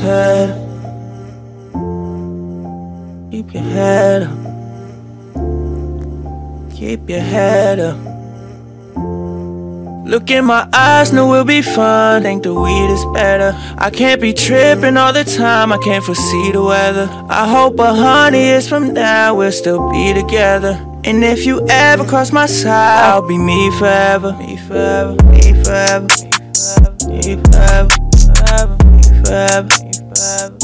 Head. Keep your head up. Keep your head up. Look in my eyes, know we'll be fine. Think the weed is better. I can't be tripping all the time, I can't foresee the weather. I hope a hundred years from now we'll still be together. And if you ever cross my side, I'll be me forever. Me forever, me forever, me forever, me forever,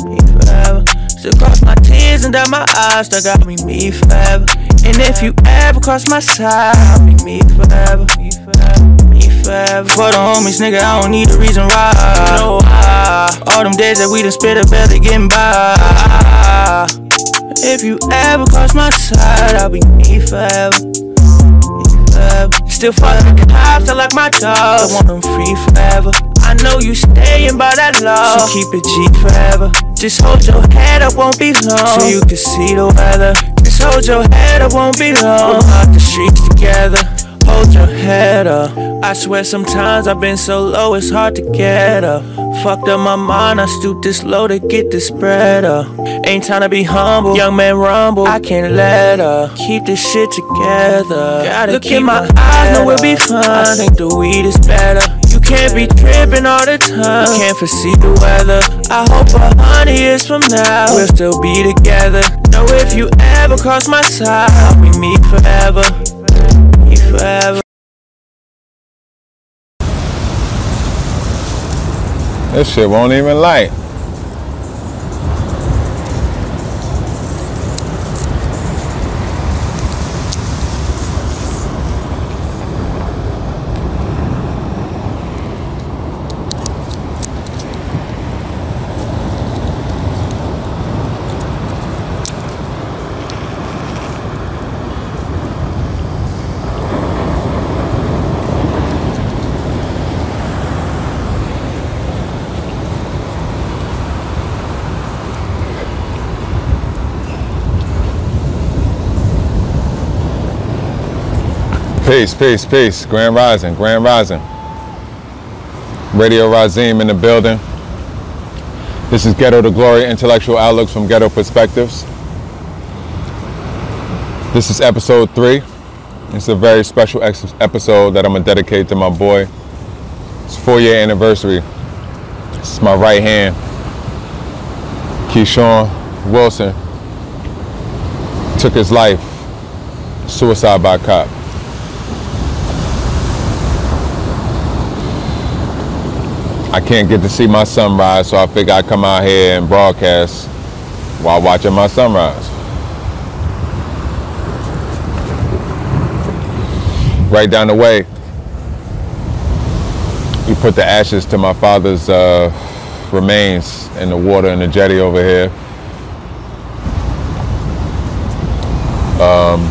me forever. Still cross my tears and dot my eyes, still got me me forever. And if you ever cross my side, I'll be me forever, me forever, me forever. For the homies, nigga, I don't need a reason why. No, why. All them days that we done spit up, barely getting by. If you ever cross my side, I'll be me forever. Forever. Still fucking the cops, I like my dog. I want them free forever. I know you staying by that law, so keep it G forever. Just hold your head up, won't be long, so you can see the weather. Just hold your head up, won't be long. We'll the streets together. Hold your head up. I swear sometimes I've been so low, it's hard to get up. Fucked up my mind, I stooped this low to get this spread up. Ain't time to be humble, young man rumble. I can't let up. Keep this shit together. Gotta Look in my eyes, know we'll be fun. I think the weed is better. You can't be tripping all the time. You can't foresee the weather. I hope a hundred years from now we'll still be together. Know if you ever cross my side, I'll be me forever. Forever. This shit won't even light. Peace, peace, peace. Grand Rising, Grand Rising. Radio Razim in the building. This is Ghetto to Glory Intellectual Outlooks from Ghetto Perspectives. This is episode three. It's a very special episode that I'm gonna dedicate to my boy. It's four year anniversary. It's my right hand. Keshawn Wilson took his life. Suicide by cop. Can't get to see my sunrise, so I figure I'd come out here and broadcast while watching my sunrise. Right down the way, we put the ashes to my father's uh, remains in the water in the jetty over here. Um,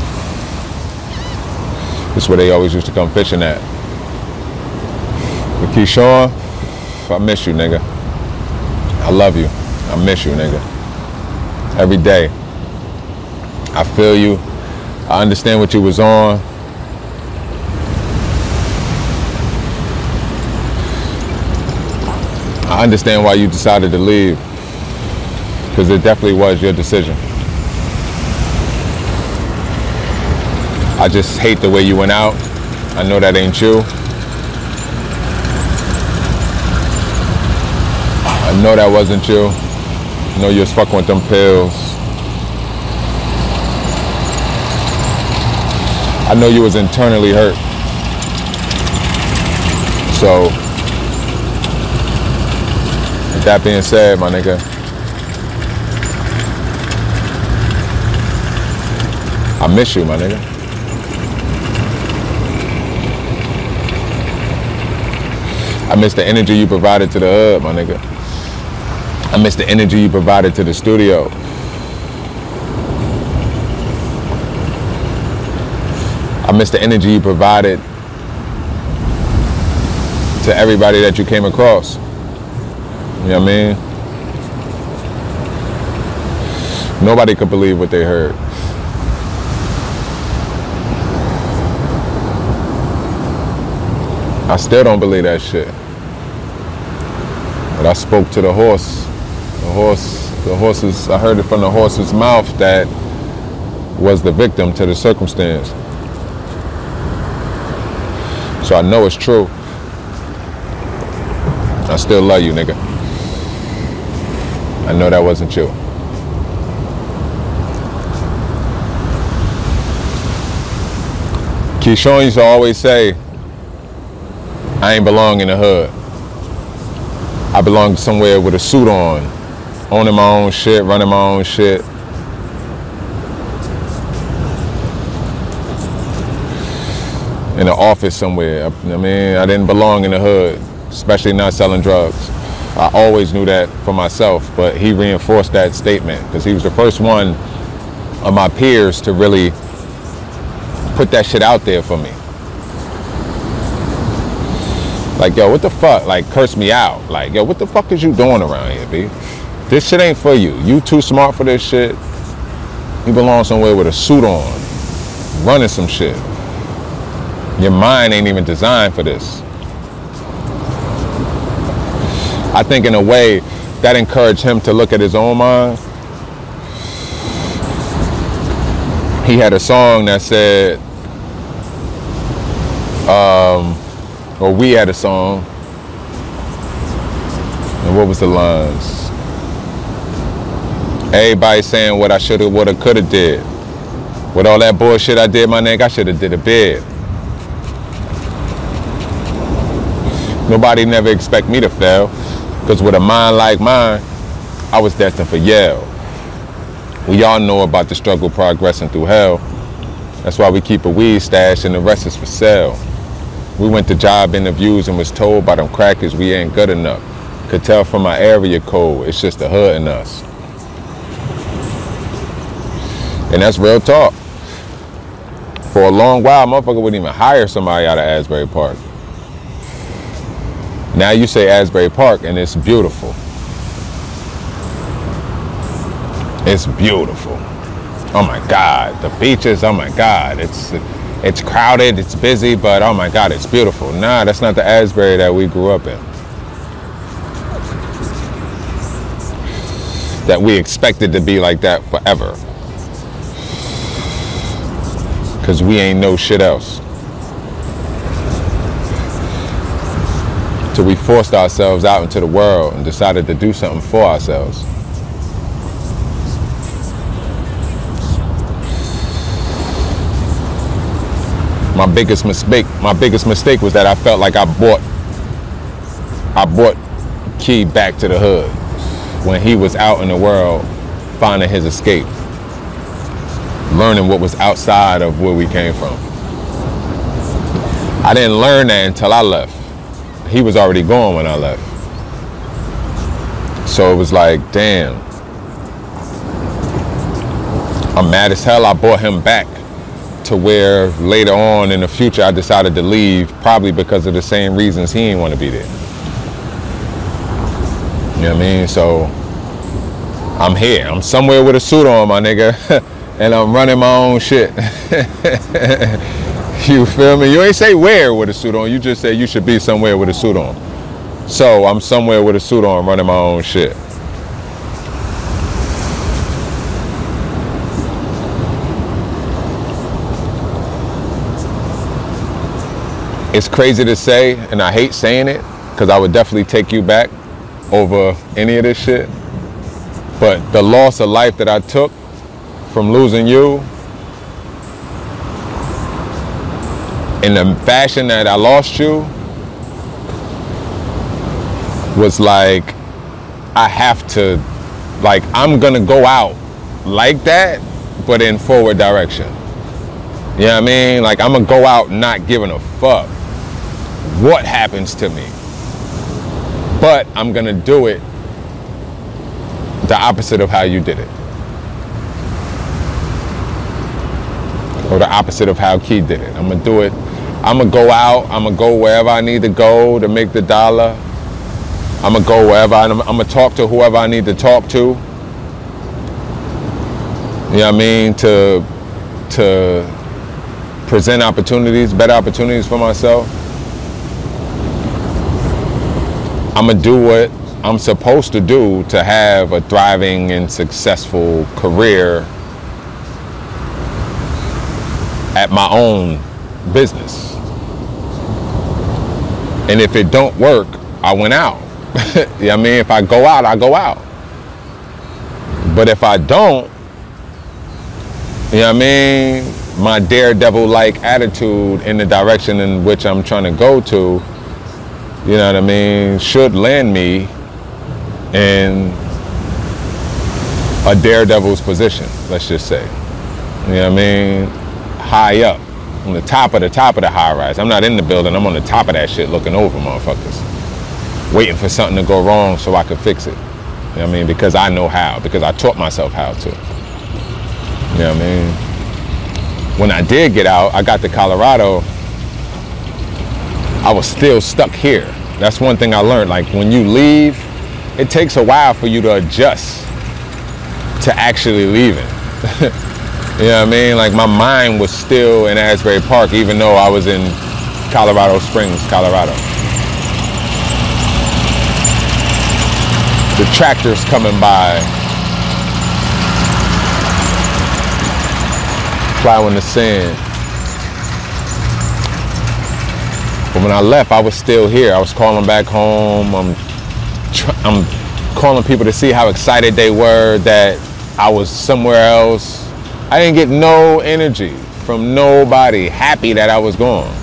this is where they always used to come fishing at. But Keshawn, I miss you, nigga. I love you. I miss you, nigga. Every day. I feel you. I understand what you was on. I understand why you decided to leave. Because it definitely was your decision. I just hate the way you went out. I know that ain't you. I know that wasn't you. I know you was fucking with them pills. I know you was internally hurt. So, with that being said, my nigga, I miss you, my nigga. I miss the energy you provided to the hood, my nigga. I miss the energy you provided to the studio. I miss the energy you provided to everybody that you came across. You know what I mean? Nobody could believe what they heard. I still don't believe that shit. But I spoke to the horse. The horse, the horse's, I heard it from the horse's mouth that was the victim to the circumstance. So I know it's true. I still love you, nigga. I know that wasn't you. Keshawn used to always say, I ain't belong in the hood. I belong somewhere with a suit on, owning my own shit, running my own shit. In an office somewhere. I mean, I didn't belong in the hood, especially not selling drugs. I always knew that for myself, but he reinforced that statement because he was the first one of my peers to really put that shit out there for me. Like, yo, what the fuck? Like, curse me out. Like, yo, what the fuck is you doing around here, B? This shit ain't for you. You too smart for this shit. You belong somewhere with a suit on, running some shit. Your mind ain't even designed for this. I think in a way that encouraged him to look at his own mind. He had a song that said, um, or we had a song. And what was the lines? Everybody saying what I shoulda, woulda, coulda did. With all that bullshit I did, my nigga, I shoulda did a bid. Nobody never expect me to fail. Because with a mind like mine, I was destined for Yale. We all know about the struggle progressing through hell. That's why we keep a weed stash and the rest is for sale. We went to job interviews and was told by them crackers we ain't good enough. Could tell from my area code, it's just the hood in us. And that's real talk. For a long while, motherfucker wouldn't even hire somebody out of Asbury Park. Now you say Asbury Park and it's beautiful. It's beautiful. Oh my God, the beaches, oh my God, it's it's crowded, it's busy, but oh my God, it's beautiful. Nah, that's not the Asbury that we grew up in. That we expected to be like that forever. Cause we ain't no shit else. Till we forced ourselves out into the world and decided to do something for ourselves. my biggest mistake my biggest mistake was that I felt like I bought I brought Key back to the hood when he was out in the world finding his escape learning what was outside of where we came from I didn't learn that until I left he was already gone when I left so it was like damn I'm mad as hell I brought him back to where later on in the future I decided to leave probably because of the same reasons he didn't want to be there. You know what I mean? So I'm here. I'm somewhere with a suit on, my nigga, and I'm running my own shit. you feel me? You ain't say where with a suit on. You just say you should be somewhere with a suit on. So I'm somewhere with a suit on running my own shit. it's crazy to say, and I hate saying it, because I would definitely take you back over any of this shit. But the loss of life that I took from losing you in the fashion that I lost you was like, I have to, like, I'm gonna go out like that, but in forward direction. You know what I mean? Like, I'm gonna go out not giving a fuck what happens to me. But I'm to do it the opposite of how you did it. Or the opposite of how Key did it. I'm to do it. I'm to go out. I'm to go wherever I need to go to make the dollar. I'm to go wherever. I'm, I'm to talk to whoever I need to talk to. You know what I mean? To, to present opportunities, better opportunities for myself. I'm gonna do what I'm supposed to do to have a thriving and successful career at my own business. And if it don't work, I went out. you know I mean? If I go out, I go out. But if I don't, you know what I mean? My daredevil like attitude in the direction in which I'm trying to go to, you know what I mean, should land me in a daredevil's position, let's just say. You know what I mean? High up, on the top of the top of the high rise. I'm not in the building, I'm on the top of that shit looking over motherfuckers. Waiting for something to go wrong so I can fix it. You know what I mean? Because I know how, because I taught myself how to. You know what I mean? When I did get out, I got to Colorado, I was still stuck here. That's one thing I learned. Like when you leave, it takes a while for you to adjust to actually leaving. you know what I mean? Like my mind was still in Asbury Park, even though I was in Colorado Springs, Colorado. The tractors coming by, plowing the sand. But when I left, I was still here. I was calling back home. I'm, I'm calling people to see how excited they were that I was somewhere else. I didn't get no energy from nobody happy that I was gone.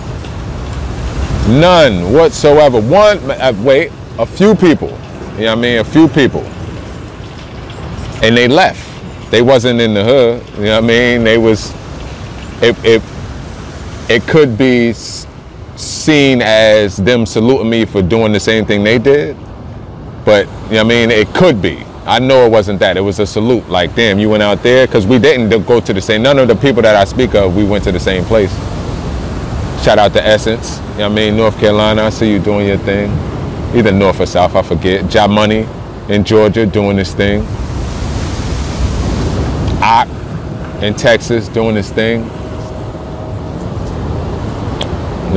None whatsoever. One, uh, wait, a few people. You know what I mean? A few people. And they left. They wasn't in the hood. You know what I mean? They was, it, it, it could be seen as them saluting me for doing the same thing they did. But, you know what I mean? It could be. I know it wasn't that. It was a salute. Like, damn, you went out there? Because we didn't go to the same, none of the people that I speak of, we went to the same place. Shout out to Essence. You know I mean? North Carolina, I see you doing your thing. Either North or South, I forget. Job Money in Georgia doing this thing. Ock in Texas doing this thing. You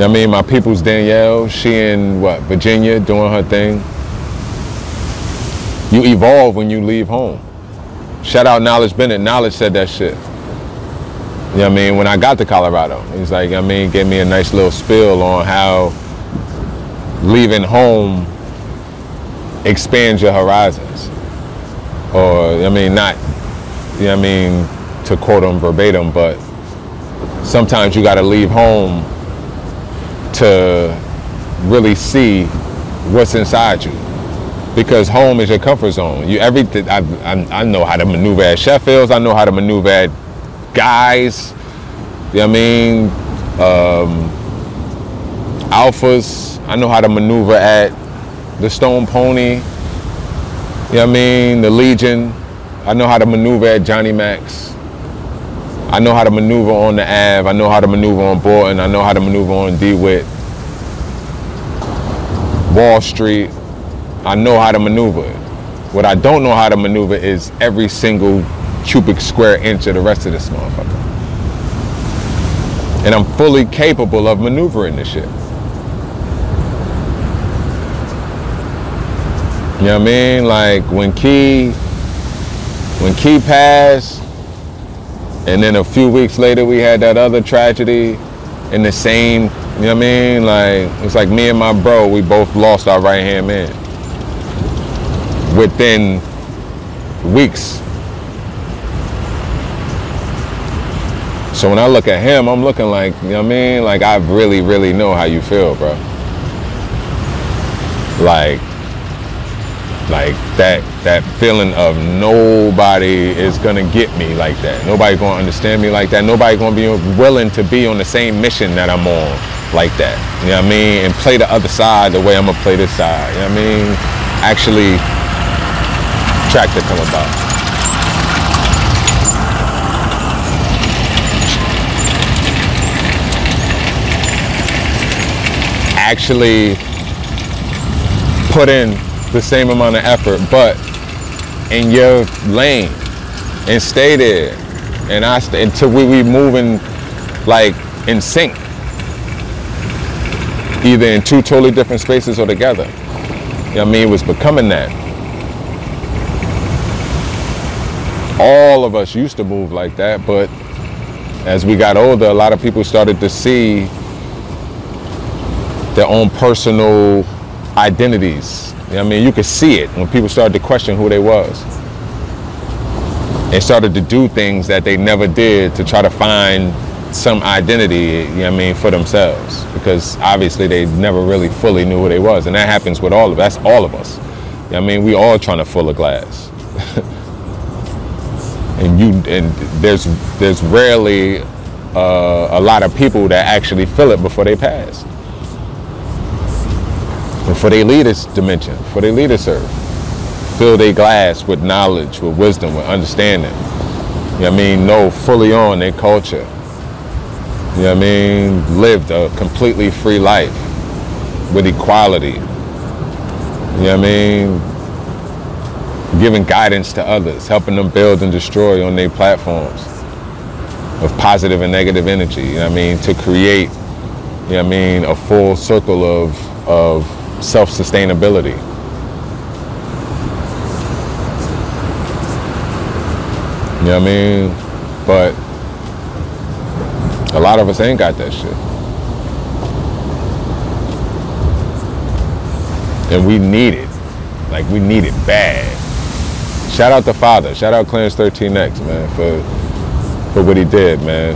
know what I mean? My people's Danielle, she in what, Virginia doing her thing. You evolve when you leave home. Shout out Knowledge Bennett. Knowledge said that shit. You know what I mean? When I got to Colorado, he's like, I mean, gave me a nice little spill on how leaving home expands your horizons. Or, I mean, not, you know what I mean, to quote him verbatim, but sometimes you got to leave home to really see what's inside you because home is your comfort zone. You everything. I, I, I know how to maneuver at Sheffield's. I know how to maneuver at guys. You know what I mean? Um, alphas. I know how to maneuver at the Stone Pony. You know what I mean? The Legion. I know how to maneuver at Johnny Max. I know how to maneuver on the Ave. I know how to maneuver on Borton. I know how to maneuver on DeWitt. Wall Street. I know how to maneuver. What I don't know how to maneuver is every single cubic square inch of the rest of this motherfucker. And I'm fully capable of maneuvering this shit. You know what I mean? Like when Key, when Key passed, and then a few weeks later we had that other tragedy in the same, you know what I mean? Like it's like me and my bro, we both lost our right hand man within weeks. So when I look at him, I'm looking like, you know what I mean? Like I really, really know how you feel, bro. Like, like that that feeling of nobody is gonna get me like that. Nobody gonna understand me like that. Nobody gonna be willing to be on the same mission that I'm on like that. You know what I mean? And play the other side the way I'm gonna play this side. You know what I mean? Actually track to come about. Actually put in the same amount of effort, but in your lane and stay there. And I stay until we we moving like in sync, either in two totally different spaces or together. You know what I mean? It was becoming that. All of us used to move like that, but as we got older, a lot of people started to see their own personal identities. I mean? You could see it when people started to question who they was. They started to do things that they never did to try to find some identity, you know what I mean, for themselves. Because obviously they never really fully knew who they was. And that happens with all of us. that's all of us. You know I mean? We all trying to fill a glass. And you and there's there's rarely uh, a lot of people that actually fill it before they pass. And for their leaders dimension, for their leader serve. Fill their glass with knowledge, with wisdom, with understanding. You know what I mean? Know fully on their culture. You know what I mean? Lived a completely free life with equality. You know what I mean? Giving guidance to others, helping them build and destroy on their platforms of positive and negative energy. You know what I mean? To create, you know what I mean, a full circle of, of self-sustainability. You know what I mean? But a lot of us ain't got that shit. And we need it. Like we need it bad. Shout out to Father. Shout out Clarence 13X, man, for for what he did, man.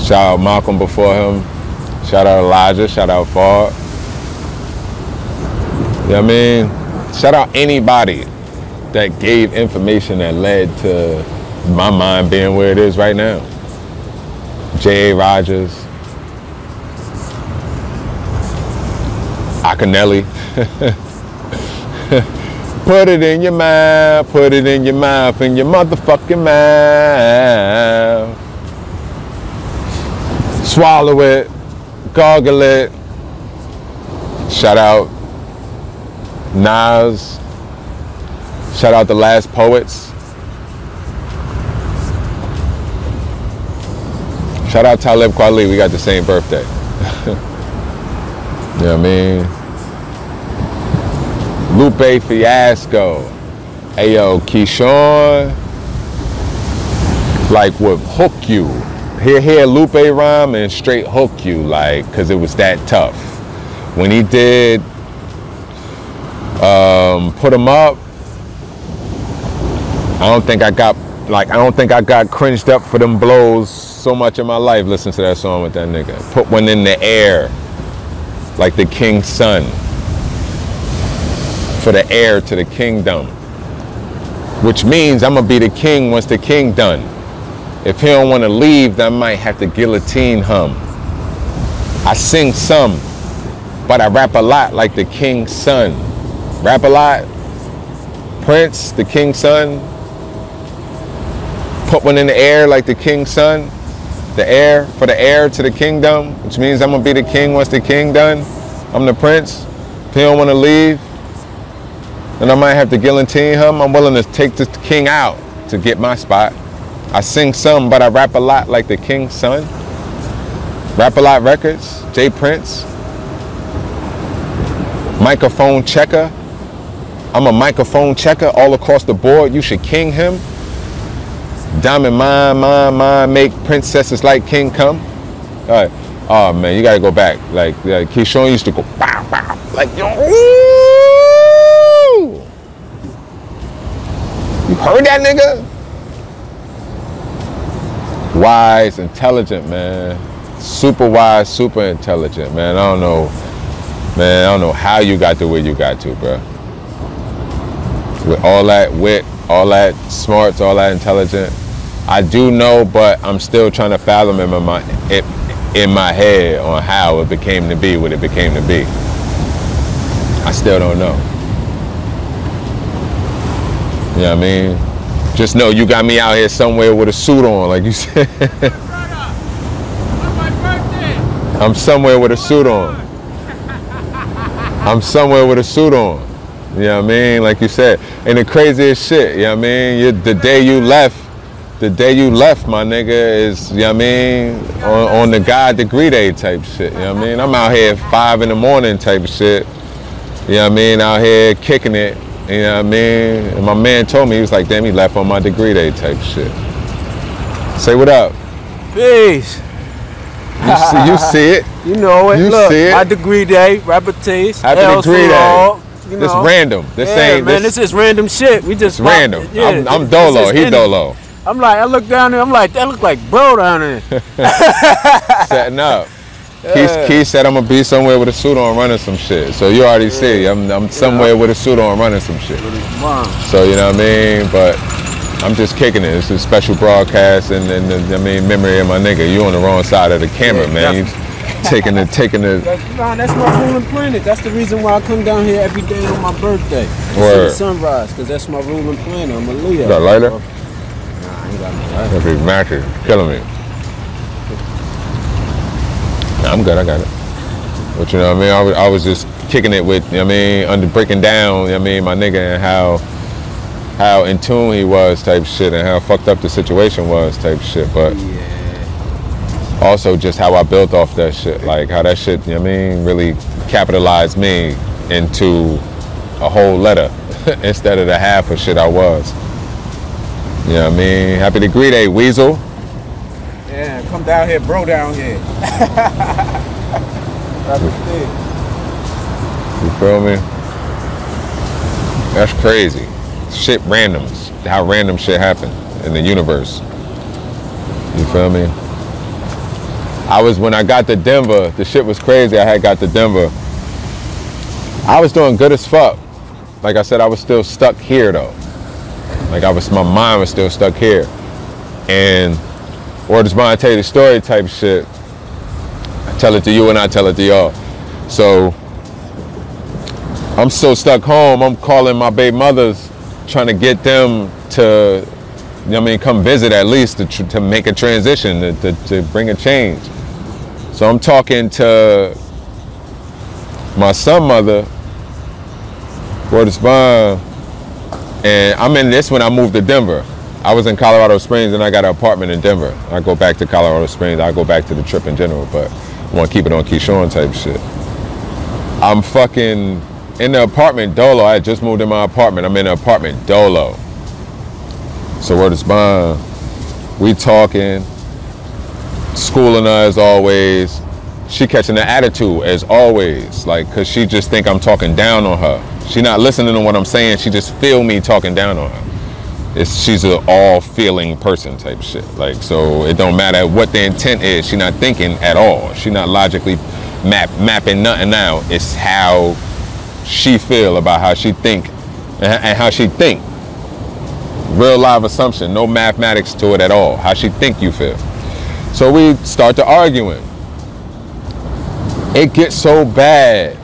Shout out Malcolm before him. Shout out Elijah. Shout out Fard. You know what I mean? Shout out anybody that gave information that led to my mind being where it is right now. J.A. Rogers, Akinelli. put it in your mouth, put it in your mouth, in your motherfucking mouth. Swallow it, gargle it. Shout out Nas. Shout out the last poets. Shout out Talib Kweli. We got the same birthday. you know what I mean? Lupe Fiasco. Ayo, Keshawn. Like would hook you. Hear hear Lupe rhyme and straight hook you, like, cause it was that tough. When he did um, put him up. I don't think I got like I don't think I got cringed up for them blows so much in my life. Listen to that song with that nigga. Put one in the air, like the king's son, for the heir to the kingdom. Which means I'm gonna be the king once the king done. If he don't want to leave, then I might have to guillotine him. I sing some, but I rap a lot like the king's son. Rap a lot. Prince, the king's son. Put one in the air like the king's son. The heir, for the heir to the kingdom, which means I'm gonna be the king once the king done. I'm the prince. If he don't want to leave, then I might have to guillotine him. I'm willing to take this king out to get my spot. I sing some, but I rap a lot like the king's son. Rap a lot records, J Prince. Microphone checker. I'm a microphone checker all across the board. You should king him. Diamond mine, mine, mine, make princesses like king come. All right. Oh man, you gotta go back. Like, like Keshawn used to go bow, bow, like yo. Heard that nigga? Wise, intelligent, man. Super wise, super intelligent, man. I don't know, man. I don't know how you got to where you got to, bro. With all that wit, all that smarts, all that intelligent. I do know, but I'm still trying to fathom in my it, in my head on how it became to be what it became to be. I still don't know. You know what I mean? Just know you got me out here somewhere with a suit on, like you said. I'm somewhere with a suit on. I'm somewhere with a suit on. You know what I mean? Like you said. And the craziest shit, you know what I mean? You, the day you left, the day you left, my nigga, is, you know what I mean, on, on the God degree day type shit, you know what I mean? I'm out here at five in the morning type shit. You know what I mean? Out here kicking it. You know what I mean? And my man told me, he was like, damn, he left on my degree day type shit. Say what up. Peace. You see, you see it. You know it. You Look, see it. my degree day, repetition. Happy degree day. You This know. random. This yeah, ain't man. this, This, is random shit. We just random. Yeah, I'm, I'm this- dolo. this He any- dolo. I'm like, I look down there. I'm like, that look like bro down there. Setting up. Yeah. Keith, Keith said I'm gonna be somewhere with a suit on running some shit. So you already see I'm, I'm somewhere with a suit on running some shit. So you know what I mean? But I'm just kicking it. It's a special broadcast and, and, and I mean memory of my nigga. You on the wrong side of the camera, Yeah, man. You taking the taking the That- nah, that's my ruling planet. That's the reason why I come down here every day on my birthday. To see Word. the sunrise, because that's my ruling planet. I'm a Leo. Got a lighter? Nah, I ain't got no lighter. every matches, killing me. Nah, I'm good, I got it. But you know what I mean? I was, I was just kicking it with, you know what I mean, under breaking down, you know what I mean, my nigga and how how in tune he was type shit and how fucked up the situation was type shit. But also just how I built off that shit. Like how that shit, you know what I mean, really capitalized me into a whole letter instead of the half of shit I was. You know what I mean? Happy degree day, eh, Weasel. Yeah, come down here, bro, down here. That's the thing. You feel me? That's crazy. Shit randoms. How random shit happen in the universe. You feel me? I was when I got to Denver, the shit was crazy. I had got to Denver. I was doing good as fuck. Like I said, I was still stuck here though. Like I was my mind was still stuck here. And or mind tell the story type shit. I tell it to you and I tell it to y'all. So I'm so stuck home. I'm calling my baby mothers, trying to get them to, you know I mean, come visit at least to, to make a transition, to, to, to bring a change. So I'm talking to my son mother, is bond, and I'm in this when I moved to Denver. I was in Colorado Springs and I got an apartment in Denver. I go back to Colorado Springs. I go back to the trip in general, but I want to keep it on Keshawn type shit. I'm fucking in the apartment dolo. I just moved in my apartment. I'm in the apartment dolo. So word is bond. We talking, schooling her as always. She catching the attitude as always, like, cause she just think I'm talking down on her. She not listening to what I'm saying. She just feel me talking down on her. It's she's an all feeling person type shit. Like so, it don't matter what the intent is. She not thinking at all. She not logically map mapping nothing out. It's how she feel about how she think and, how she think. Real live assumption, no mathematics to it at all. How she think you feel. So we start to arguing. It gets so bad.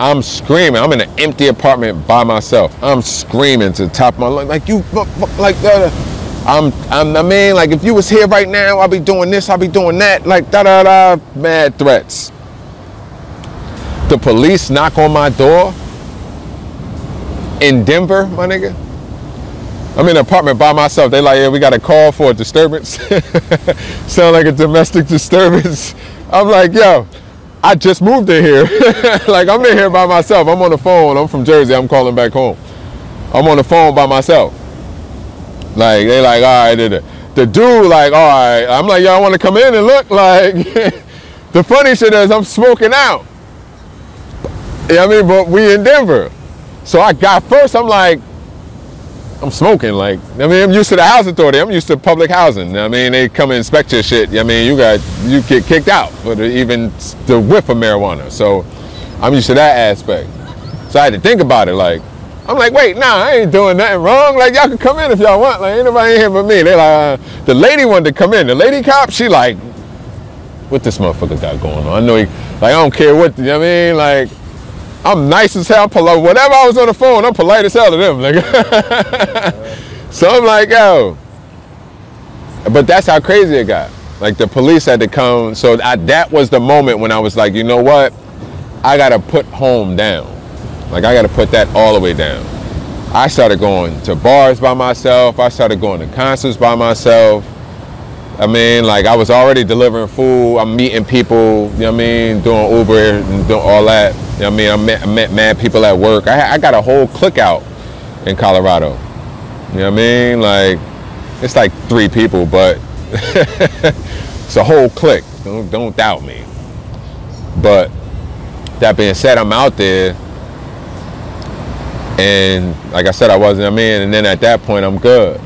I'm screaming. I'm in an empty apartment by myself. I'm screaming to the top of my lungs, like you, like uh, I'm, I'm. I mean, like if you was here right now, I'll be doing this, I'll be doing that, like da da da, mad threats. The police knock on my door in Denver, my nigga. I'm in an apartment by myself. They like, yeah, we got a call for a disturbance. Sound like a domestic disturbance. I'm like, yo, I just moved in here. like I'm in here by myself. I'm on the phone. I'm from Jersey. I'm calling back home. I'm on the phone by myself. Like they like, all right, the, dude like, all right. I'm like, y'all want to come in and look? Like, the funny shit is I'm smoking out. Yeah, I mean, but we in Denver. So I got first. I'm like, I'm smoking. Like, I mean, I'm used to the housing authority. I'm used to public housing. I mean, they come and inspect your shit. I mean, you got you get kicked out for the, even the whiff of marijuana. So I'm used to that aspect. So I had to think about it. Like, I'm like, wait, nah, I ain't doing nothing wrong. Like, y'all can come in if y'all want. Like, ain't nobody in here but me. They like, uh, the lady wanted to come in. The lady cop, she like, what this motherfucker got going on? I know he, like, I don't care what, you know what I mean? Like, I'm nice as hell, polite. Whatever I was on the phone, I'm polite as hell to them, nigga. so I'm like, yo. But that's how crazy it got. Like the police had to come. So I, that was the moment when I was like, you know what? I gotta put home down. Like I gotta put that all the way down. I started going to bars by myself. I started going to concerts by myself. I mean, like I was already delivering food. I'm meeting people, you know what I mean, doing Uber and doing all that. You know I mean? I met, met mad people at work. I, I got a whole clique out in Colorado. You know what I mean? Like, it's like three people, but it's a whole clique. Don't, don't doubt me. But that being said, I'm out there, and like I said, I wasn't. I mean, and then at that point, I'm good.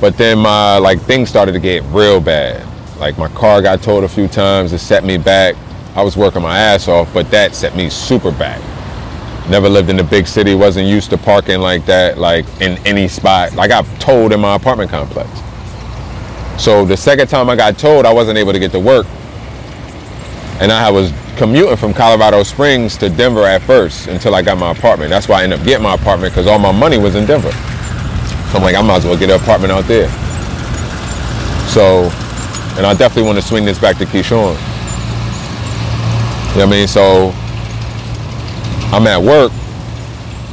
But then my like things started to get real bad. Like my car got towed a few times. It set me back. I was working my ass off, but that set me super back. Never lived in a big city. Wasn't used to parking like that, like in any spot. I got told in my apartment complex. So the second time I got told, I wasn't able to get to work. And I was commuting from Colorado Springs to Denver at first until I got my apartment. That's why I ended up getting my apartment because all my money was in Denver. So I'm like, I might as well get an apartment out there. So, and I definitely want to swing this back to Keshawn. You know what I mean? So I'm at work.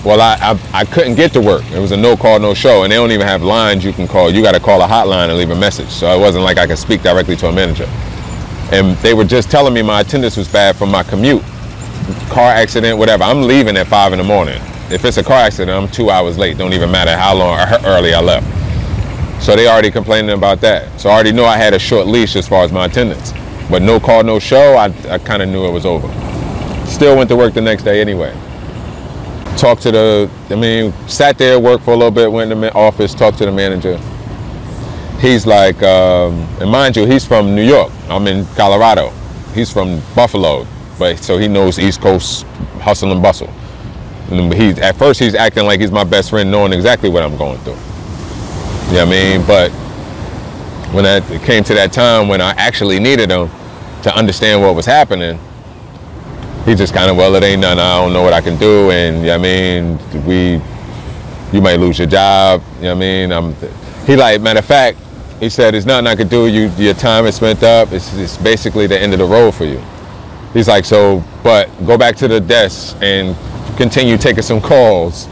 Well, I, I, I couldn't get to work. It was a no call, no show, and they don't even have lines you can call. You got to call a hotline and leave a message. So it wasn't like I could speak directly to a manager. And they were just telling me my attendance was bad from my commute, car accident, whatever. I'm leaving at five in the morning. If it's a car accident, I'm two hours late. Don't even matter how long or early I left. So they already complaining about that. So I already knew I had a short leash as far as my attendance. But no call, no show, I, I kind of knew it was over. Still went to work the next day anyway. Talked to the, I mean, sat there, worked for a little bit, went to the office, talked to the manager. He's like, um, and mind you, he's from New York. I'm in Colorado. He's from Buffalo, but so he knows East Coast hustle and bustle. And he, at first, he's acting like he's my best friend, knowing exactly what I'm going through. You know what I mean? But when it came to that time when I actually needed him to understand what was happening, he just kind of, well, it ain't nothing. I don't know what I can do. And, you know I mean, we, you might lose your job. You know what I mean? I'm, he like, matter of fact, he said, there's nothing I could do. You, your time is spent up. It's, it's basically the end of the road for you. He's like, so, but go back to the desk and continue taking some calls.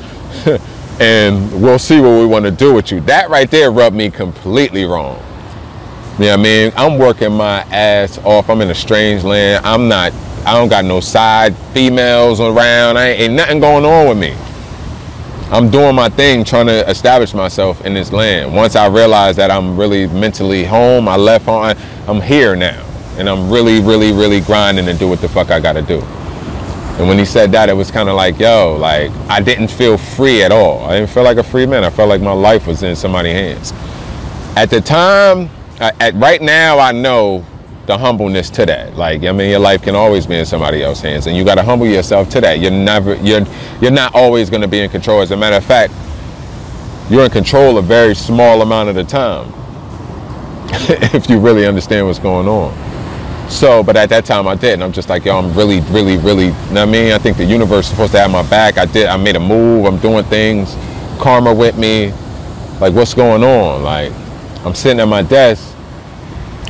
and we'll see what we want to do with you. That right there rubbed me completely wrong. You know what I mean? I'm working my ass off. I'm in a strange land. I'm not, I don't got no side females around. I ain't, ain't nothing going on with me. I'm doing my thing, trying to establish myself in this land. Once I realized that I'm really mentally home, I left home, I'm here now. And I'm really, really, really grinding to do what the fuck I gotta do. And when he said that, it was kind of like, yo, like I didn't feel free at all. I didn't feel like a free man. I felt like my life was in somebody's hands. At the time, at right now, I know the humbleness to that. Like, I mean, your life can always be in somebody else's hands, and you got to humble yourself to that. You're never, you're, you're not always going to be in control. As a matter of fact, you're in control a very small amount of the time, if you really understand what's going on. So, but at that time I didn't. I'm just like, yo, I'm really, really, really, you know what I mean? I think the universe is supposed to have my back. I did, I made a move. I'm doing things. Karma with me. Like, what's going on? Like, I'm sitting at my desk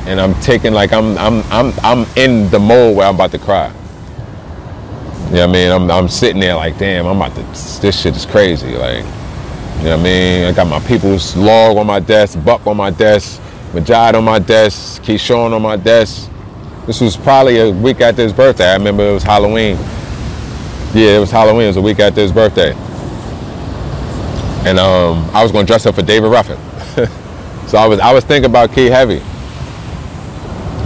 and I'm taking like I'm I'm I'm I'm in the mode where I'm about to cry. You know what I mean? I'm I'm sitting there like, damn, I'm about to this shit is crazy. Like, you know what I mean? I got my people's log on my desk, Buck on my desk, Majad on my desk, Keshawn on my desk. This was probably a week after his birthday. I remember it was Halloween. Yeah, it was Halloween. It was a week after his birthday. And um, I was gonna dress up for David Ruffin. So I was I was thinking about Key Heavy.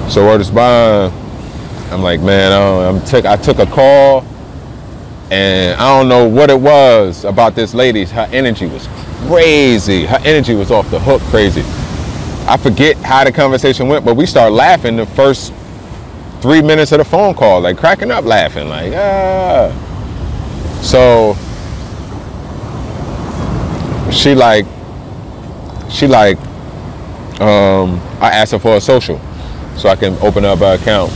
So word is bond. I'm like, man, I, I'm took I took a call and I don't know what it was about this lady. Her energy was crazy. Her energy was off the hook crazy. I forget how the conversation went, but we started laughing the first three minutes of the phone call, like cracking up laughing, like, ah. So she like, she like, um, I asked her for a social so I can open up her account.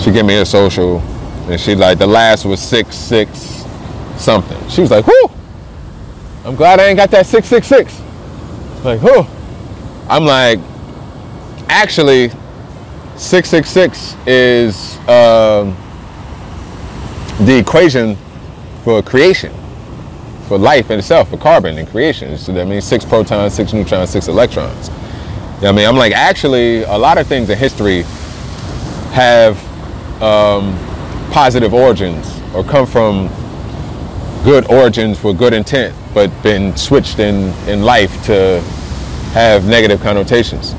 She gave me a social and she like, the last was six, six something. She was like, whoo, I'm glad I ain't got that 666. Like, whoo. I'm like, actually, 666 is um, the equation for creation, for life in itself, for carbon and creation. So that means six protons, six neutrons, six electrons. You know I mean? I'm like, actually, a lot of things in history have um, positive origins or come from good origins for good intent, but been switched in, in life to have negative connotations.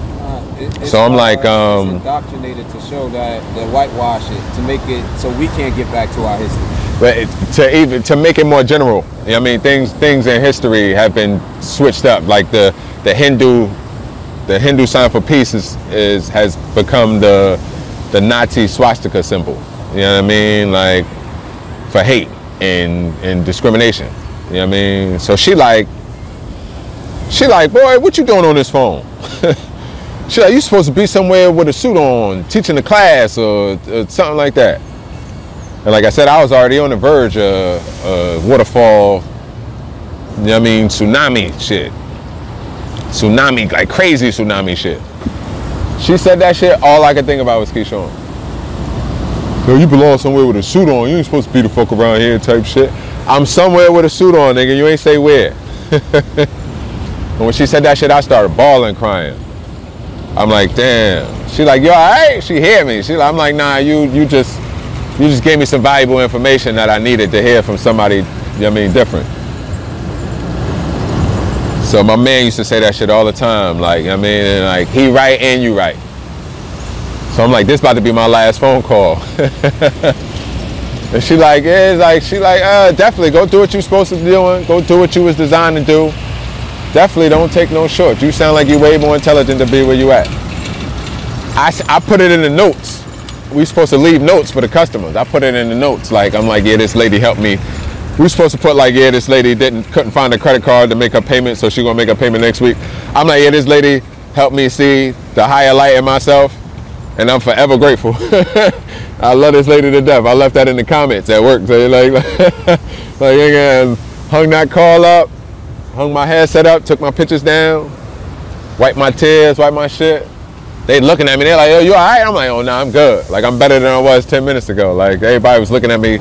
It- it's So I'm like, um, indoctrinated to show that the whitewash it to make it so we can't get back to our history. But it, to even to make it more general, you know what I mean, things things in history have been switched up. Like the the Hindu the Hindu sign for peace is, is has become the the Nazi swastika symbol. You know what I mean? Like for hate and and discrimination. You know what I mean? So she like she like, boy, what you doing on this phone? like, you supposed to be somewhere with a suit on, teaching a class or, or something like that. And like I said, I was already on the verge of waterfall, you know what I mean, tsunami shit. Tsunami, like crazy tsunami shit. She said that shit, all I could think about was Keshawn. Yo, you belong somewhere with a suit on. You ain't supposed to be the fuck around here type shit. I'm somewhere with a suit on, nigga. You ain't say where. and when she said that shit, I started bawling, crying. I'm like, damn. She like, you all right? She hear me. She like, I'm like, nah, you you just you just gave me some valuable information that I needed to hear from somebody, you know I mean, different. So my man used to say that shit all the time, like, you know I mean, and like he right and you right. So I'm like, this about to be my last phone call. and she like, yeah, like she like, uh, definitely go do what you're supposed to be doing. Go do what you was designed to do. Definitely don't take no shorts. You sound like you're way more intelligent to be where you at. I, I put it in the notes. We supposed to leave notes for the customers. I put it in the notes. Like I'm like, yeah, this lady helped me. We supposed to put like, yeah, this lady didn't couldn't find a credit card to make her payment, so she gonna make a payment next week. I'm like, yeah, this lady helped me see the higher light in myself, and I'm forever grateful. I love this lady to death. I left that in the comments at work. So like, like, yeah, hung that call up, hung my headset up, took my pictures down, wiped my tears, wiped my shit they looking at me. They're like, "Yo, you all right?" I'm like, "Oh, no, nah, I'm good. Like, I'm better than I was 10 minutes ago." Like, everybody was looking at me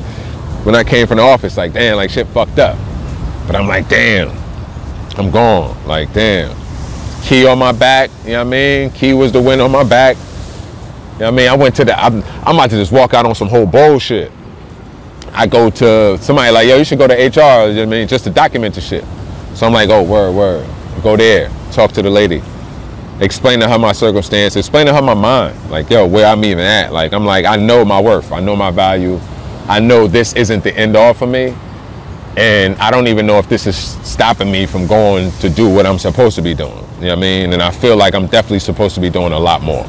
when I came from the office, like, "Damn, like shit fucked up." But I'm like, "Damn, I'm gone." Like, damn. Key on my back. You know what I mean? Key was the wind on my back. You know what I mean? I went to the. I'm, I'm about to just walk out on some whole bullshit. I go to somebody like, "Yo, you should go to HR." You know what I mean? Just to document the shit. So I'm like, "Oh, word, word." Go there. Talk to the lady explain to her my circumstance, explain to her my mind. Like, yo, where I'm even at. Like, I'm like, I know my worth. I know my value. I know this isn't the end all for me. And I don't even know if this is stopping me from going to do what I'm supposed to be doing. You know what I mean? And I feel like I'm definitely supposed to be doing a lot more.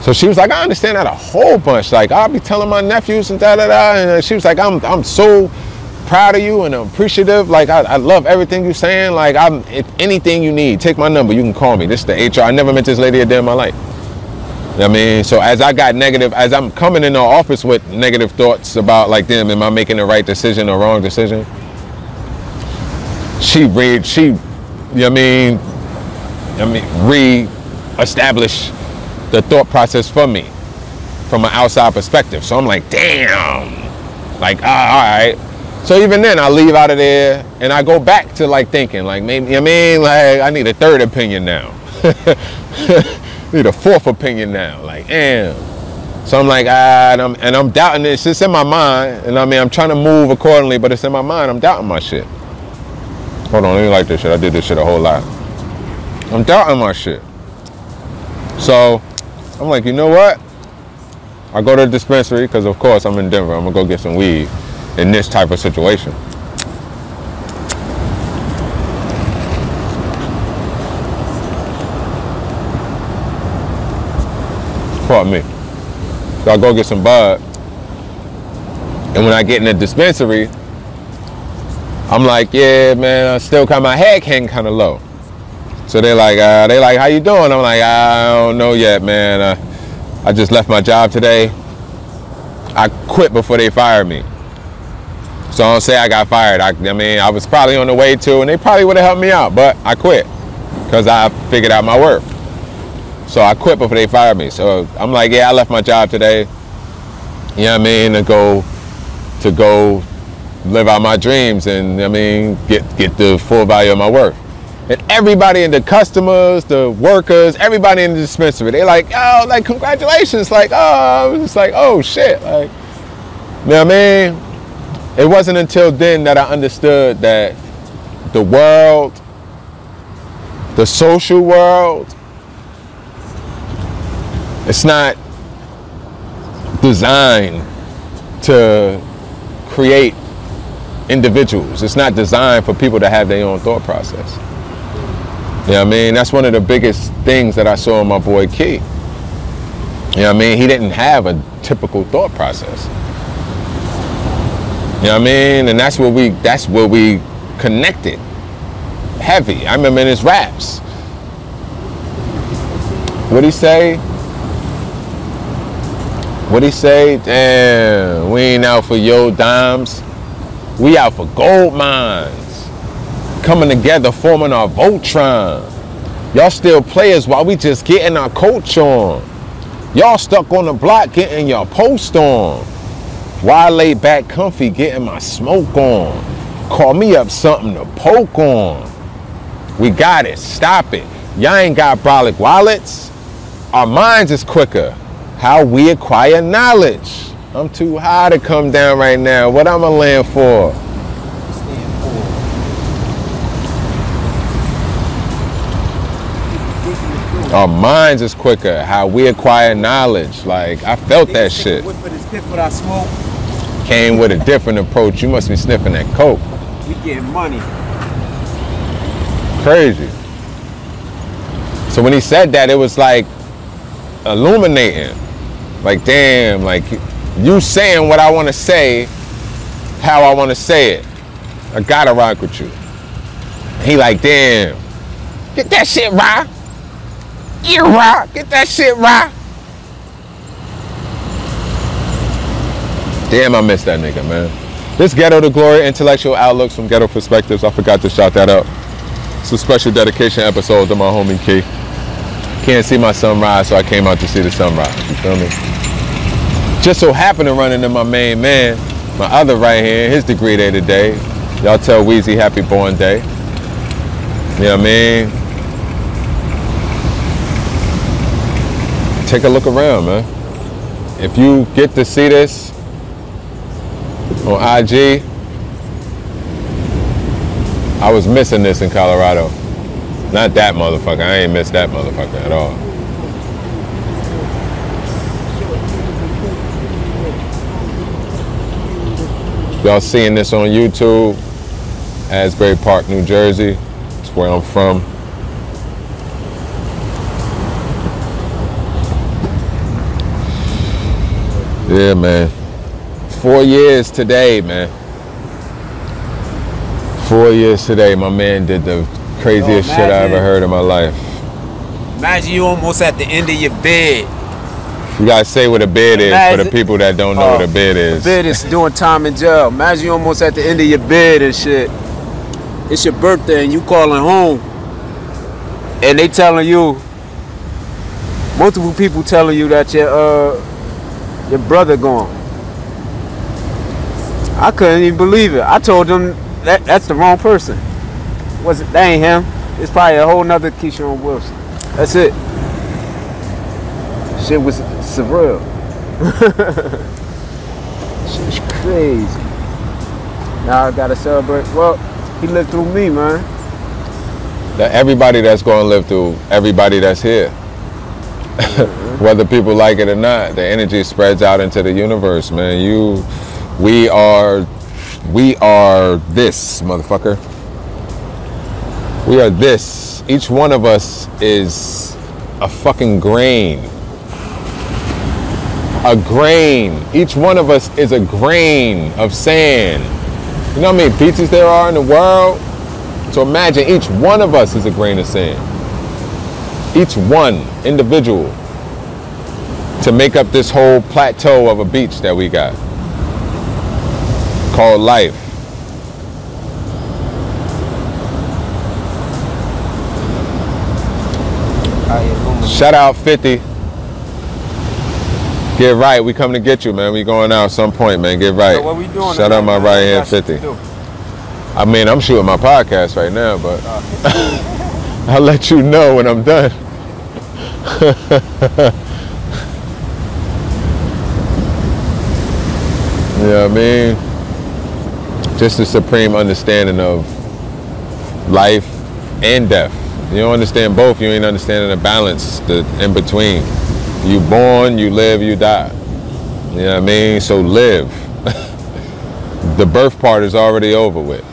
So she was like, I understand that a whole bunch. Like, I'll be telling my nephews and da da da. And she was like, I'm, I'm so proud of you and appreciative. Like, I, I love everything you're saying. Like, I'm, if anything you need, take my number. You can call me. This is the HR. I never met this lady a day in my life. I mean? So as I got negative, as I'm coming in the office with negative thoughts about like them, am I making the right decision or wrong decision? She read, she, you know I mean? I mean, re-establish the thought process for me from an outside perspective. So I'm like, damn. Like, ah, all right. So even then, I leave out of there and I go back to like thinking, like maybe, I mean, like I need a third opinion now. need a fourth opinion now. Like, damn. So I'm like, ah, and I'm, and I'm doubting this. It's in my mind, and I mean, I'm trying to move accordingly, but it's in my mind. I'm doubting my shit. Hold on, let me like this shit. I did this shit a whole lot. I'm doubting my shit. So I'm like, you know what? I go to the dispensary because, of course, I'm in Denver. I'm gonna go get some weed in this type of situation. Pardon me. So I go get some bud. And when I get in the dispensary, I'm like, yeah, man, I still got my head hang kind of low. So they're like, uh, they like, how you doing? I'm like, I don't know yet, man. Uh, I just left my job today. I quit before they fired me. So I don't say I got fired. I, I mean, I was probably on the way to, and they probably would have helped me out, but I quit because I figured out my worth. So I quit before they fired me. So I'm like, yeah, I left my job today. You know what I mean? To go, to go live out my dreams and I mean, get get the full value of my worth. And everybody in the customers, the workers, everybody in the dispensary, they like, oh, like congratulations. Like, oh, it's like, oh shit. Like, You know what I mean? It wasn't until then that I understood that the world, the social world, it's not designed to create individuals. It's not designed for people to have their own thought process. You know what I mean? That's one of the biggest things that I saw in my boy Key. You know what I mean? He didn't have a typical thought process. You know what I mean? And that's where we that's where we connected. Heavy. I remember in his raps. What'd he say? What'd he say? Damn, we ain't out for yo dimes. We out for gold mines. Coming together, forming our Voltron. Y'all still players while we just getting our coach on. Y'all stuck on the block getting your post on. Why lay back comfy getting my smoke on? Call me up something to poke on. We got it. Stop it. Y'all ain't got brolic wallets. Our minds is quicker. How we acquire knowledge. I'm too high to come down right now. What I'm a land for? Our minds is quicker. How we acquire knowledge. Like I felt that shit. Came with a different approach. You must be sniffing that coke. We getting money. Crazy. So when he said that, it was like illuminating. Like, damn, like you saying what I want to say, how I want to say it. I gotta rock with you. He like, damn, get that shit right. You right, get that shit right. Damn, I miss that nigga, man. This Ghetto to Glory intellectual outlooks from ghetto perspectives. I forgot to shout that out. It's a special dedication episode to my homie Key. Can't see my sunrise, so I came out to see the sunrise. You feel me? Just so happened to run into my main man, my other right hand, his degree day today. Y'all tell Weezy happy born day. You know what I mean? Take a look around, man. If you get to see this on IG, I was missing this in Colorado. Not that motherfucker. I ain't missed that motherfucker at all. Y'all seeing this on YouTube, Asbury Park, New Jersey. That's where I'm from. Yeah, man. Four years today, man. Four years today, my man did the craziest Yo, shit I ever heard in my life. Imagine you almost at the end of your bed. You gotta say what a bed is for the people that don't know what Oh, a bed is. Bed is doing time in jail. Imagine you almost at the end of your bed and shit. It's your birthday and you calling home. And they telling you, multiple people telling you that your uh your brother gone. I couldn't even believe it. I told them that that's the wrong person. Was it that ain't him? It's probably a whole nother Keshawn Wilson. That's it. Shit was surreal. Shit's crazy. Now I gotta celebrate. Well, he lived through me, man. That everybody that's gonna live through, everybody that's here. Whether people like it or not, the energy spreads out into the universe, man. You we are we are this, motherfucker. We are this. Each one of us is a fucking grain. A grain. Each one of us is a grain of sand. You know how many beaches there are in the world? So imagine each one of us is a grain of sand. Each one individual to make up this whole plateau of a beach that we got called life. Shout out 50. Get right. We coming to get you, man. We going out some point, man. Get right. So what we doing? Shout out my right hand got shit to 50. I mean, I'm shooting my podcast right now, but I'll let you know when I'm done. You know what I mean? Just a supreme understanding of life and death. You don't understand both, you ain't understanding the balance, the in between. You born, you live, you die. You know what I mean? So live. the birth part is already over with.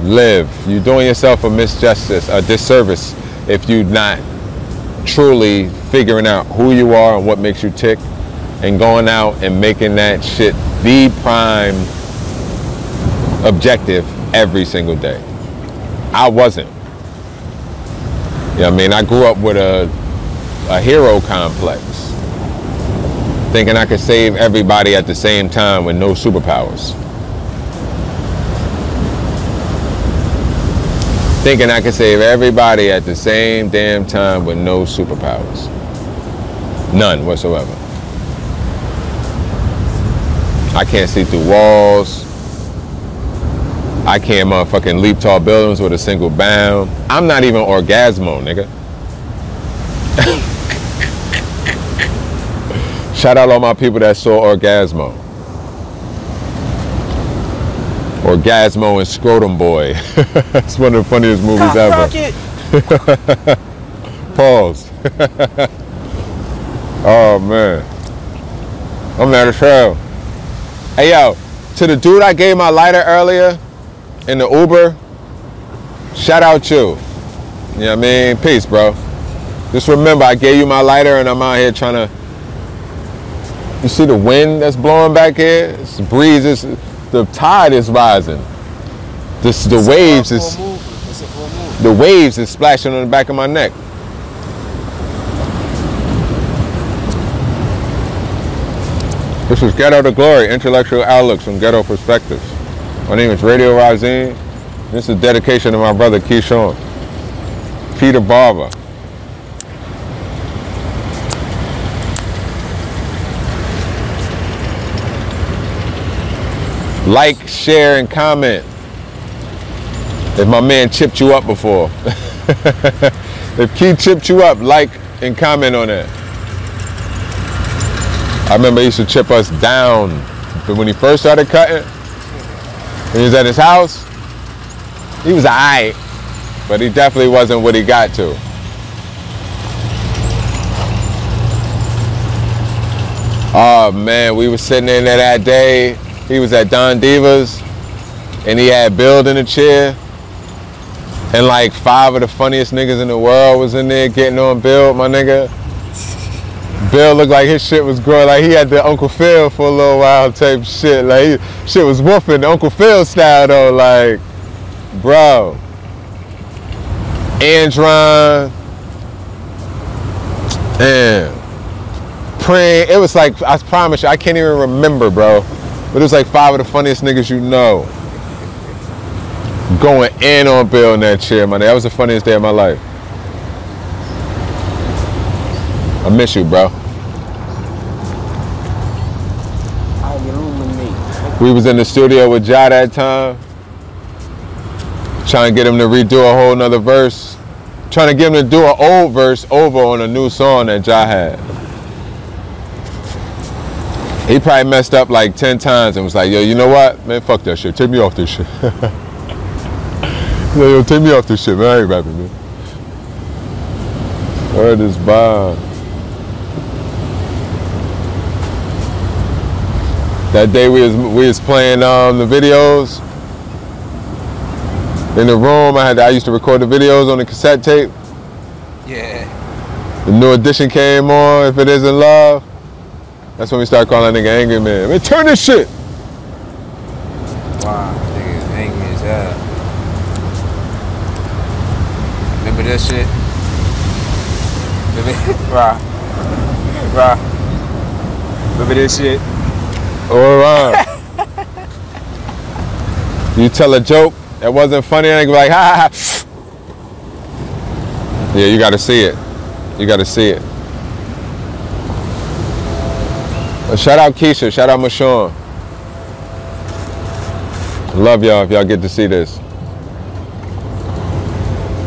Live. You're doing yourself a misjustice, a disservice if you're not truly figuring out who you are and what makes you tick and going out and making that shit the prime objective every single day. I wasn't. You know I mean? I grew up with a, a hero complex, thinking I could save everybody at the same time with no superpowers. Thinking I could save everybody at the same damn time with no superpowers. None whatsoever. I can't see through walls. I can't motherfucking leap tall buildings with a single bound. I'm not even orgasmo, nigga. Shout out all my people that saw Orgazmo. Orgazmo and Scrotum Boy. it's one of the funniest movies ever. Pause. oh man. I'm mad as hell. Hey yo, to the dude I gave my lighter earlier in the Uber, shout out to you. You know what I mean? Peace, bro. Just remember I gave you my lighter and I'm out here trying to you see the wind that's blowing back here? It's the breeze is the tide is rising. This the waves is the waves is splashing on the back of my neck. This is Ghetto to Glory, intellectual outlooks from ghetto perspectives. My name is Radio Razin. This is a dedication to my brother Keshawn. Peter Barber. Like, share, and comment. If my man chipped you up before. if Key chipped you up, like and comment on that. I remember he used to chip us down. But when he first started cutting, he was at his house, he was alright. But he definitely wasn't what he got to. Oh man, we were sitting in there that day. He was at Don Divas and he had Bill in a chair. And like five of the funniest niggas in the world was in there getting on Bill, my nigga. Bill looked like his shit was growing. Like he had the Uncle Phil for a little while type shit. Like he, shit was woofing Uncle Phil style though. Like, bro. Andron. Damn. Praying. It was like, I promise you, I can't even remember, bro. But it was like five of the funniest niggas you know. Going in on Bill in that chair, man. That was the funniest day of my life. I miss you, bro. We was in the studio with Ja that time. Trying to get him to redo a whole nother verse. Trying to get him to do an old verse over on a new song that Ja had. He probably messed up like 10 times and was like, yo, you know what? Man, fuck that shit. Take me off this shit. yo, yo, take me off this shit, man. I ain't rapping, man. Word is bomb. That day we was we was playing um, the videos in the room. I had I used to record the videos on the cassette tape. Yeah. The new edition came on. If it isn't love, that's when we started calling that nigga angry man. Man, turn this shit. Wow, nigga is angry as hell. Remember that shit? Remember, rah, rah. Remember this shit? All right. you tell a joke that wasn't funny, and they like, ha ha ha. Yeah, you got to see it. You got to see it. Uh, shout out Keisha. Shout out Mashawn. Love y'all if y'all get to see this.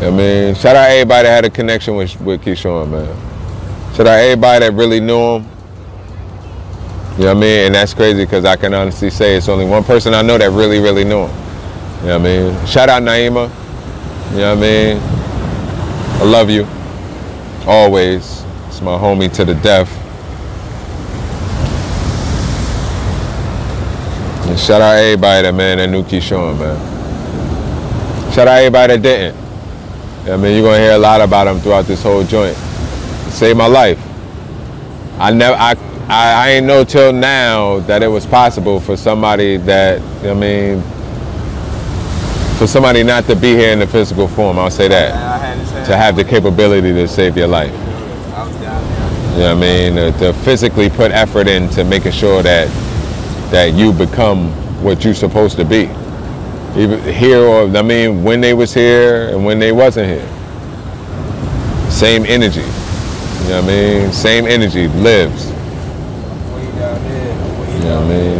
I mean, shout out everybody that had a connection with with Keshawn, man. Shout out everybody that really knew him. You know what I mean? And that's crazy because I can honestly say it's only one person I know that really, really knew him. You know what I mean? Shout out Naima. You know what I mean? I love you. Always. It's my homie to the death. And shout out everybody that man that knew Keshawn, man. Shout out everybody that didn't. You know what I mean, you're gonna hear a lot about him throughout this whole joint. Saved my life. I never I I, I ain't know till now that it was possible for somebody that I mean for somebody not to be here in the physical form, I'll say that. I had. To have the capability to save your life. I was down there. You know what I mean? To, to physically put effort into making sure that that you become what you're supposed to be. Even here or I mean when they was here and when they wasn't here. Same energy. You know what I mean? Same energy lives. You know what I mean?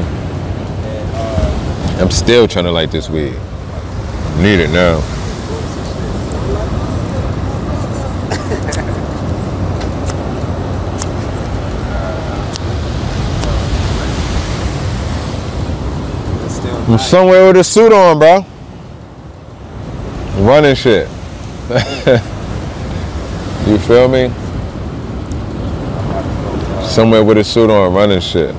I'm still trying to light this weed. Need it now. I'm somewhere with a suit on, bro. Running shit. you feel me? Somewhere with a suit on, running shit.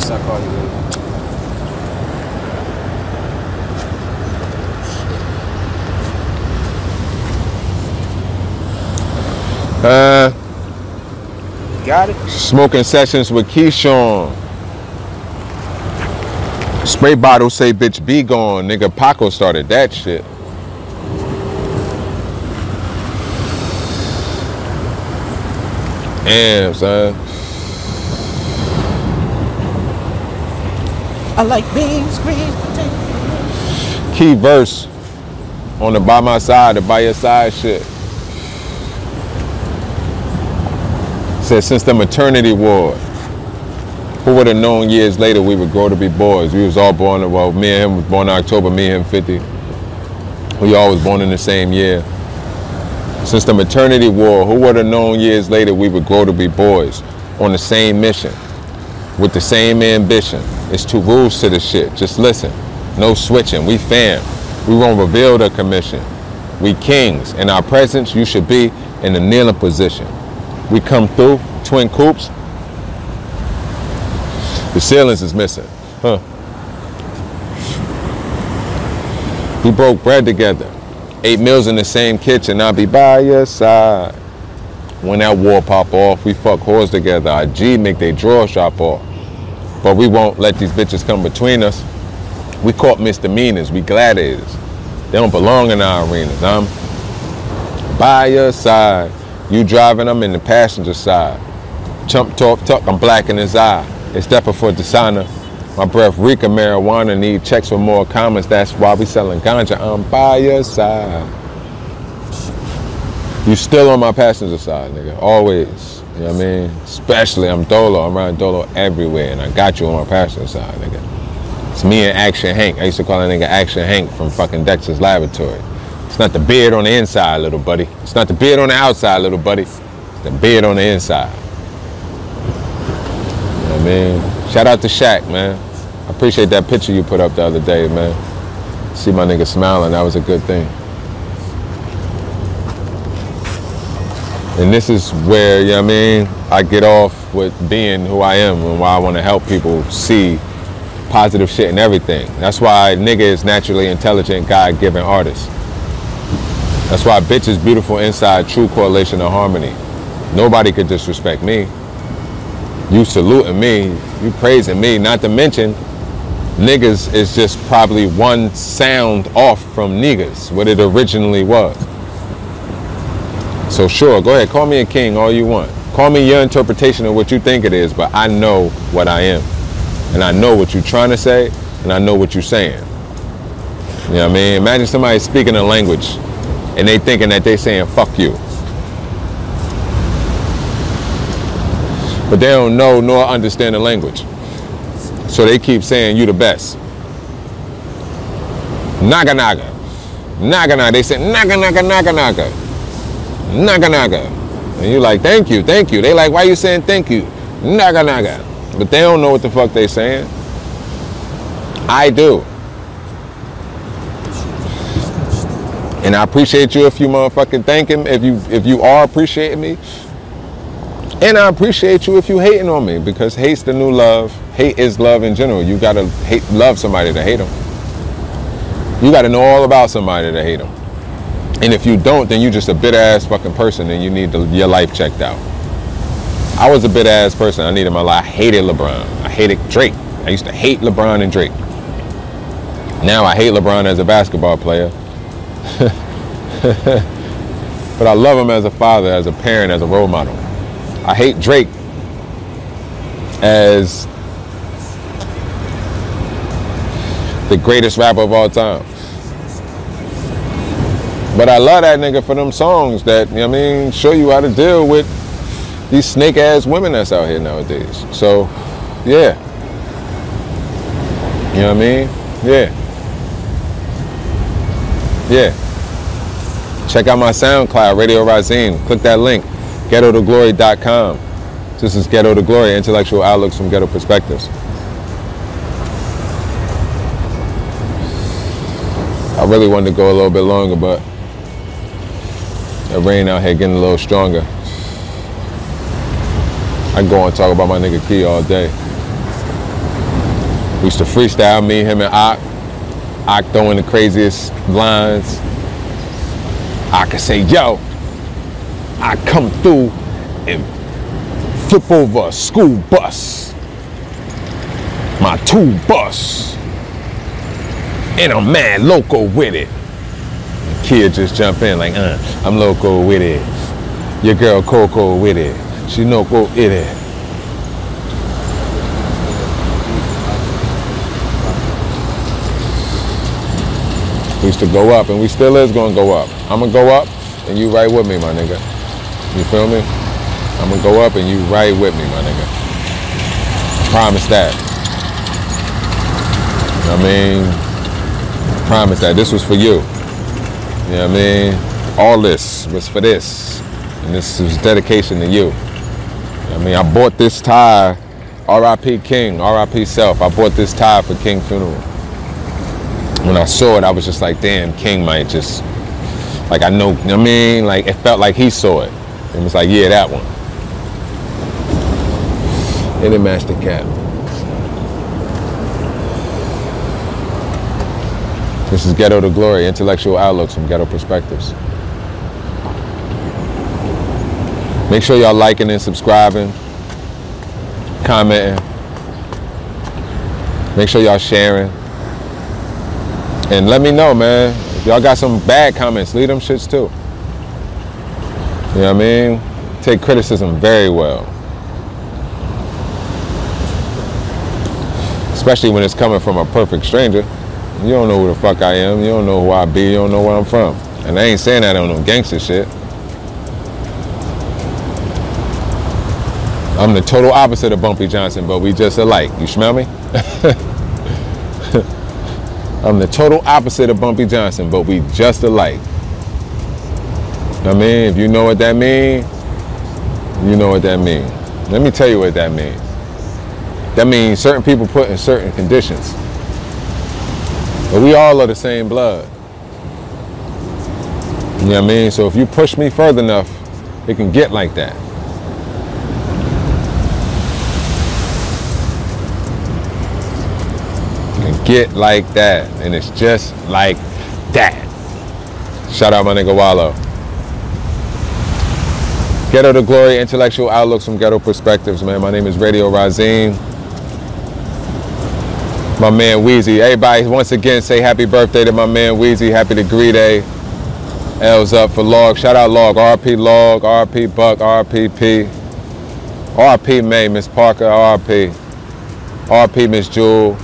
Some press, I call you later. Uh, Got it? smoking sessions with Keshawn. Spray bottle say bitch be gone. Nigga Paco started that shit. Damn, son. I like beans, greens, potatoes. Key verse on the by my side, the by your side shit. Said since the maternity ward, who would have known years later we would grow to be boys? We was all born, well, me and him was born in October, me and him 50. We all was born in the same year. Since the maternity war, who would have known years later we would grow to be boys on the same mission, with the same ambition? It's two rules to the shit. Just listen. No switching. We fam. We won't reveal the commission. We kings. In our presence, you should be in the kneeling position. We come through, twin coops. The ceilings is missing. Huh. We broke bread together. Ate meals in the same kitchen. I'll be by your side. When that war pop off, we fuck whores together. Our G make they drawers drop off. But we won't let these bitches come between us. We caught misdemeanors. We gladiators. They don't belong in our arenas. I'm by your side. You driving, I'm in the passenger side. Chump talk tuck, I'm black in his eye. It's definitely for designer. My breath reek of marijuana, need checks for more comments. That's why we selling ganja. I'm by your side. You still on my passenger side, nigga. Always. You know what I mean? Especially I'm Dolo. I'm riding Dolo everywhere, and I got you on my passenger side, nigga. It's me and Action Hank. I used to call that nigga Action Hank from fucking Dexter's Laboratory. It's not the beard on the inside, little buddy. It's not the beard on the outside, little buddy. It's the beard on the inside. You know what I mean? Shout out to Shaq, man. I appreciate that picture you put up the other day, man. See my nigga smiling, that was a good thing. And this is where, you know what I mean, I get off with being who I am and why I want to help people see positive shit in everything. That's why nigga is naturally intelligent, God-given artist. That's why bitch is beautiful inside, true correlation of harmony. Nobody could disrespect me. You saluting me, you praising me, not to mention niggas is just probably one sound off from niggas, what it originally was. So sure, go ahead, call me a king all you want. Call me your interpretation of what you think it is, but I know what I am. And I know what you're trying to say, and I know what you're saying. You know what I mean? Imagine somebody speaking a language and they thinking that they saying fuck you. But they don't know nor understand the language. So they keep saying you the best. Naga naga. Naga naga. They say naga naga naga naga. Naga naga. And you like, thank you, thank you. They like, why you saying thank you? Naga naga. But they don't know what the fuck they saying. I do. And I appreciate you if you motherfucking thank him, if you if you are appreciating me. And I appreciate you if you hating on me because hate's the new love. Hate is love in general. You gotta hate love somebody to hate them. You gotta know all about somebody to hate them. And if you don't, then you just a bitter ass fucking person and you need to, your life checked out. I was a bitter ass person. I needed my life. I hated LeBron. I hated Drake. I used to hate LeBron and Drake. Now I hate LeBron as a basketball player. but I love him as a father, as a parent, as a role model. I hate Drake as the greatest rapper of all time. But I love that nigga for them songs that, you know what I mean, show you how to deal with these snake ass women that's out here nowadays. So, yeah. You know what I mean? Yeah. Yeah. Check out my SoundCloud, Radio Razine. Click that link, ghetto2glory.com. This is Ghetto to Glory, intellectual outlooks from ghetto perspectives. I really wanted to go a little bit longer, but the rain out here getting a little stronger. I go and talk about my nigga Key all day. We used to freestyle me, him, and Ock. Ock throwing the craziest lines. I could say, yo, I come through and flip over a school bus. My two bus. And I'm mad local with it. Kid just jump in like, uh, I'm loco with it. Your girl Coco with it. She no with it. We used to go up and we still is gonna go up. I'm gonna go up and you right with me, my nigga. You feel me? I'm gonna go up and you right with me, my nigga. Promise that. I mean, promise that. This was for you. You know what I mean? All this was for this. And this was dedication to you. you know I mean, I bought this tie, RIP King, RIP Self. I bought this tie for King Funeral. When I saw it, I was just like, damn, King might just, like I know, you know I mean? Like it felt like he saw it. It was like, yeah, that one. And it matched the cap. This is Ghetto to Glory, intellectual outlooks from ghetto perspectives. Make sure y'all liking and subscribing, commenting. Make sure y'all sharing. And let me know, man. If y'all got some bad comments, leave them shits too. You know what I mean? Take criticism very well. Especially when it's coming from a perfect stranger. You don't know who the fuck I am. You don't know who I be. You don't know where I'm from. And I ain't saying that on no gangster shit. I'm the total opposite of Bumpy Johnson, but we just alike. You smell me? I'm the total opposite of Bumpy Johnson, but we just alike. I mean, if you know what that mean, you know what that mean. Let me tell you what that means. That means certain people put in certain conditions. But we all are the same blood. You know what I mean? So if you push me further enough, it can get like that. Get like that. And it's just like that. Shout out my nigga Wallow. Ghetto to Glory, intellectual outlooks from ghetto perspectives, man. My name is Radio Razine. My man Weezy. Everybody, once again, say happy birthday to my man Weezy. Happy degree day. L's up for Log. Shout out Log. RP Log, RP Buck, RPP. RP May, Miss Parker, RP. RP Miss Jewel.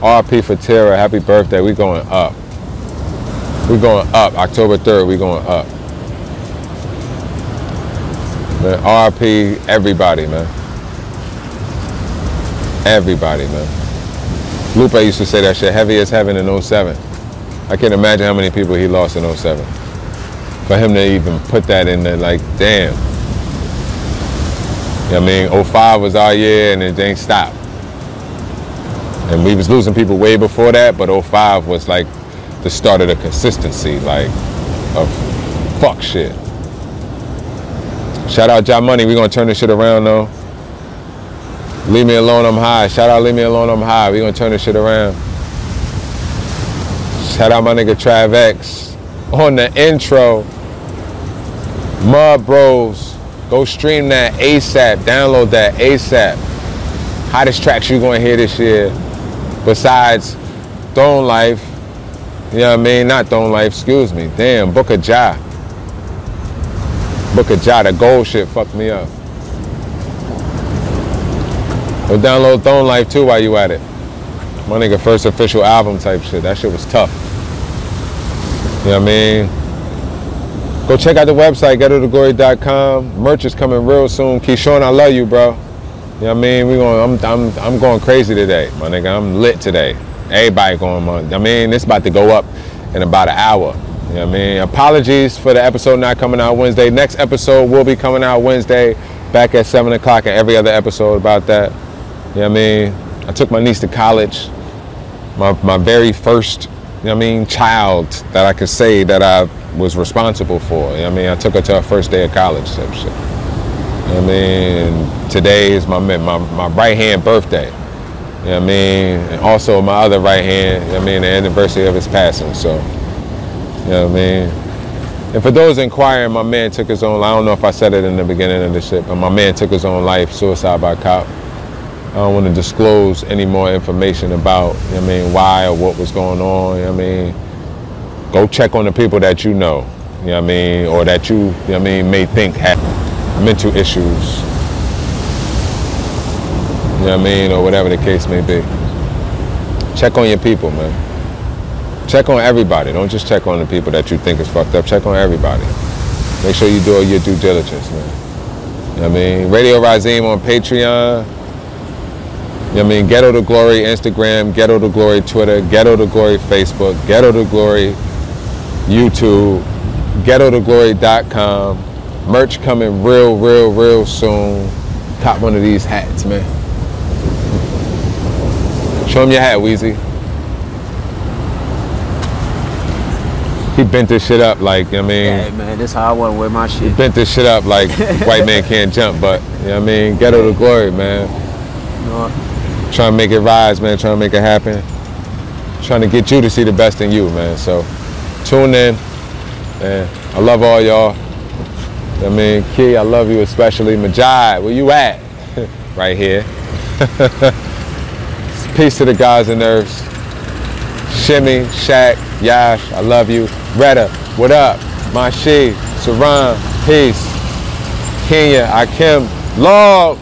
RP for Tara. Happy birthday. We going up. We going up. October 3rd, we going up. Man, RP everybody, man. Everybody, man. Lupe used to say that shit heavy as heaven in 07. I can't imagine how many people he lost in 07. For him to even put that in there, like, damn. You know I mean? 05 was our year and it ain't stopped. And we was losing people way before that, but 05 was like the start of the consistency, like, of fuck shit. Shout out John Money, we gonna turn this shit around though. Leave me alone, I'm high. Shout out Leave Me Alone, I'm high. We gonna turn this shit around. Shout out my nigga Trav X on the intro. Mud Bros. Go stream that ASAP. Download that ASAP. Hottest tracks you gonna hear this year. Besides Throne Life. You know what I mean? Not Throne Life, excuse me. Damn, Book of Ja. Book of Ja, the gold shit fucked me up. Go download Throne Life too while you at it. My nigga first official album type shit. That shit was tough. You know what I mean? Go check out the website, ghetto2glory.com. Merch is coming real soon. Keshawn, I love you, bro. You know what I mean? We going I'm I'm I'm going crazy today, my nigga. I'm lit today. Everybody going on. I mean, it's about to go up in about an hour. You know what I mean? Apologies for the episode not coming out Wednesday. Next episode will be coming out Wednesday, back at 7 o'clock, and every other episode about that. You know what I mean? I took my niece to college. My, my very first, you know what I mean, child that I could say that I was responsible for. You know I mean? I took her to her first day of college type shit. You know I mean? Today is my, my, my right hand birthday. You know what I mean? And also my other right hand, you know I mean, the anniversary of his passing. So, you know what I mean? And for those inquiring, my man took his own I don't know if I said it in the beginning of the shit, but my man took his own life, suicide by cop. I don't want to disclose any more information about, you know I mean, why or what was going on, you know I mean? Go check on the people that you know, you know I mean, or that you, you know I mean, may think have mental issues. You know what I mean, or whatever the case may be. Check on your people, man. Check on everybody. Don't just check on the people that you think is fucked up. Check on everybody. Make sure you do your due diligence, man. You know what I mean? Radio Razim on Patreon. You know what I mean? Ghetto to Glory Instagram, Ghetto to Glory Twitter, Ghetto to Glory Facebook, Ghetto to Glory YouTube, Ghetto to Glory.com. Merch coming real, real, real soon. Cop one of these hats, man. Show him your hat, Weezy. He bent this shit up like, you know what I mean? Hey man, this how I want to wear my shit. He bent this shit up like white man can't jump, but, you know what I mean? Ghetto to Glory, man. You know, trying to make it rise, man, trying to make it happen. Trying to get you to see the best in you, man. So tune in. And I love all y'all. I mean, Key, I love you especially. Majai, where you at? right here. Peace to the guys and nerves. Shimmy, Shaq, Yash, I love you. Retta, what up? Mashi, Saran, peace. Kenya, Akim, log.